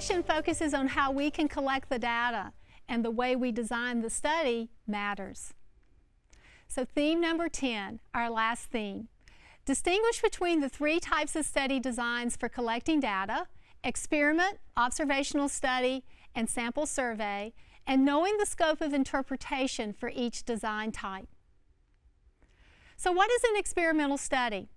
session focuses on how we can collect the data and the way we design the study matters. So theme number 10, our last theme. Distinguish between the three types of study designs for collecting data, experiment, observational study, and sample survey, and knowing the scope of interpretation for each design type. So what is an experimental study?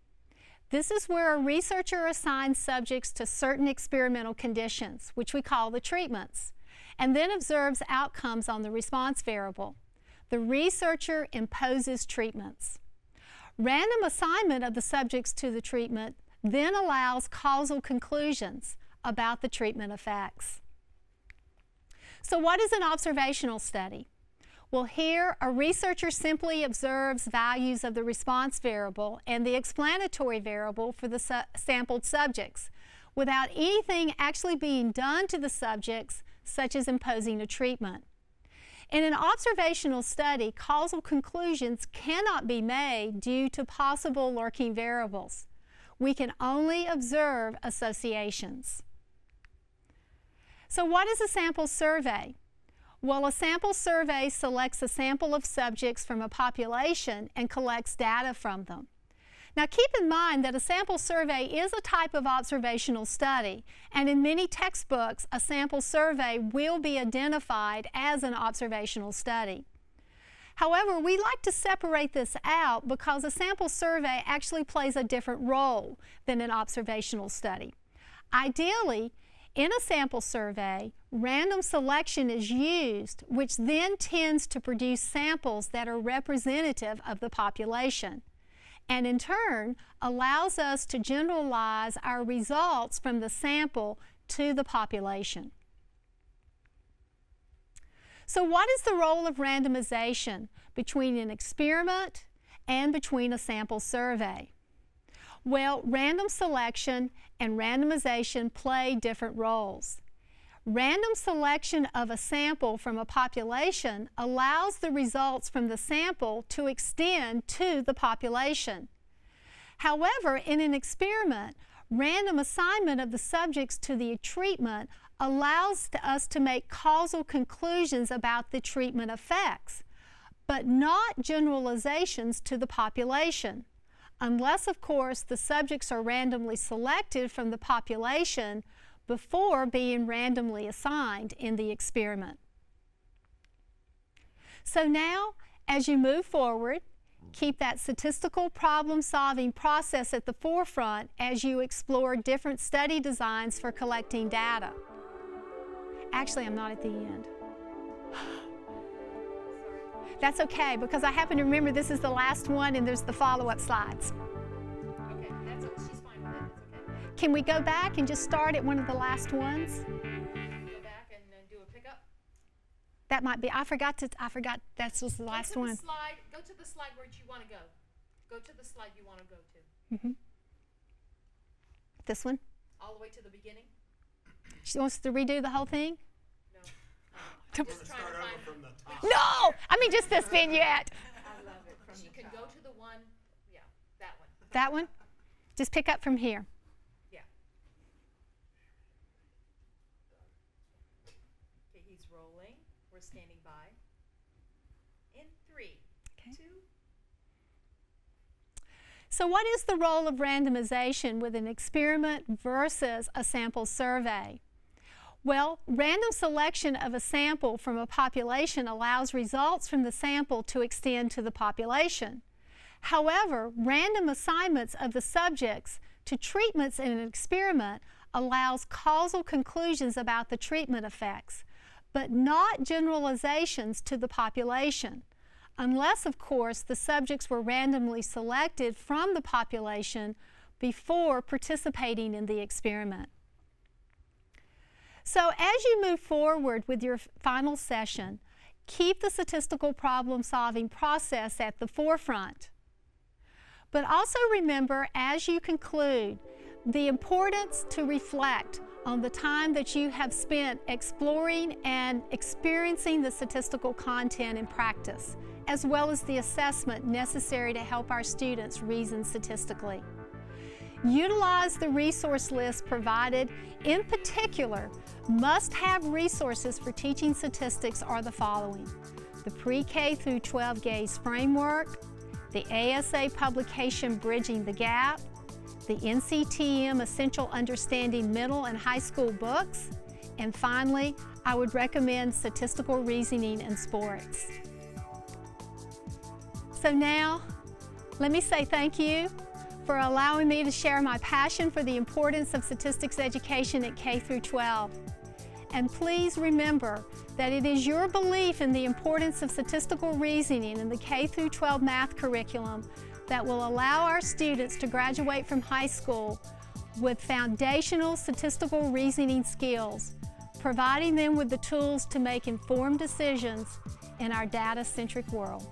This is where a researcher assigns subjects to certain experimental conditions, which we call the treatments, and then observes outcomes on the response variable. The researcher imposes treatments. Random assignment of the subjects to the treatment then allows causal conclusions about the treatment effects. So what is an observational study? Well, here a researcher simply observes values of the response variable and the explanatory variable for the su sampled subjects without anything actually being done to the subjects, such as imposing a treatment. In an observational study, causal conclusions cannot be made due to possible lurking variables. We can only observe associations. So what is a sample survey? Well, a sample survey selects a sample of subjects from a population and collects data from them. Now keep in mind that a sample survey is a type of observational study, and in many textbooks, a sample survey will be identified as an observational study. However, we like to separate this out because a sample survey actually plays a different role than an observational study. Ideally, in a sample survey, random selection is used, which then tends to produce samples that are representative of the population, and in turn allows us to generalize our results from the sample to the population. So what is the role of randomization between an experiment and between a sample survey? Well, random selection and randomization play different roles. Random selection of a sample from a population allows the results from the sample to extend to the population. However, in an experiment, random assignment of the subjects to the treatment allows us to make causal conclusions about the treatment effects, but not generalizations to the population unless, of course, the subjects are randomly selected from the population before being randomly assigned in the experiment. So now, as you move forward, keep that statistical problem solving process at the forefront as you explore different study designs for collecting data. Actually, I'm not at the end. That's okay because I happen to remember this is the last one and there's the follow-up slides. Okay, that's, she's fine with that, okay. Can we go back and just start at one of the last ones? Go back and then do a pickup. That might be, I forgot to, I forgot, that was the last go to one. The slide, go to the slide where you want to go. Go to the slide you want to go to. Mhm. This one? All the way to the beginning? She wants to redo the whole thing? No. I'm just trying to find. No! I mean, just this vignette. I love it. From she can go to the one, yeah, that one. That one? Just pick up from here. Yeah. Okay, he's rolling. We're standing by. In three, Okay. two, So, what is the role of randomization with an experiment versus a sample survey? Well, random selection of a sample from a population allows results from the sample to extend to the population. However, random assignments of the subjects to treatments in an experiment allows causal conclusions about the treatment effects, but not generalizations to the population, unless, of course, the subjects were randomly selected from the population before participating in the experiment. So as you move forward with your final session, keep the statistical problem solving process at the forefront. But also remember as you conclude the importance to reflect on the time that you have spent exploring and experiencing the statistical content in practice, as well as the assessment necessary to help our students reason statistically. Utilize the resource list provided. In particular, must have resources for teaching statistics are the following the Pre K through 12 GAISE framework, the ASA publication Bridging the Gap, the NCTM Essential Understanding Middle and High School books, and finally, I would recommend Statistical Reasoning in Sports. So now, let me say thank you for allowing me to share my passion for the importance of statistics education at K through 12. And please remember that it is your belief in the importance of statistical reasoning in the K through 12 math curriculum that will allow our students to graduate from high school with foundational statistical reasoning skills, providing them with the tools to make informed decisions in our data-centric world.